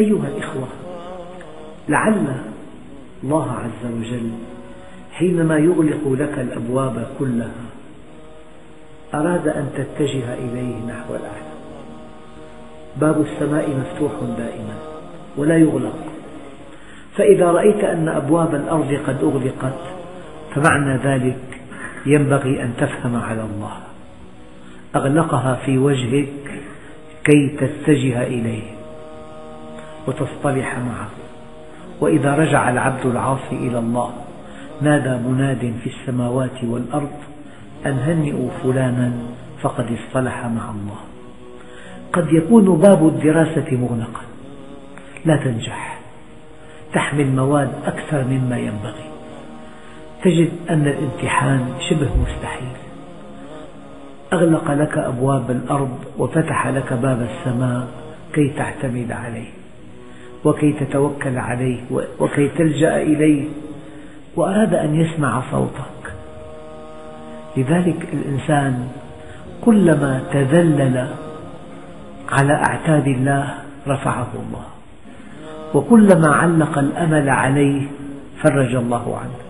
أيها الإخوة لعل الله عز وجل حينما يغلق لك الأبواب كلها أراد أن تتجه إليه نحو الأعلى. باب السماء مفتوح دائما ولا يغلق. فإذا رأيت أن أبواب الأرض قد أغلقت فمعنى ذلك ينبغي أن تفهم على الله. أغلقها في وجهك كي تتجه إليه. وتصطلح معه. وإذا رجع العبد العاصي إلى الله نادى مناد في السماوات والأرض أن هنئوا فلانا فقد اصطلح مع الله. قد يكون باب الدراسة مغلقا. لا تنجح. تحمل مواد أكثر مما ينبغي. تجد أن الامتحان شبه مستحيل. أغلق لك أبواب الأرض وفتح لك باب السماء كي تعتمد عليه. وكي تتوكل عليه وكي تلجأ إليه وأراد أن يسمع صوتك. لذلك الإنسان كلما تذلل على أعتاب الله رفعه الله وكلما علق الأمل عليه فرج الله عنه.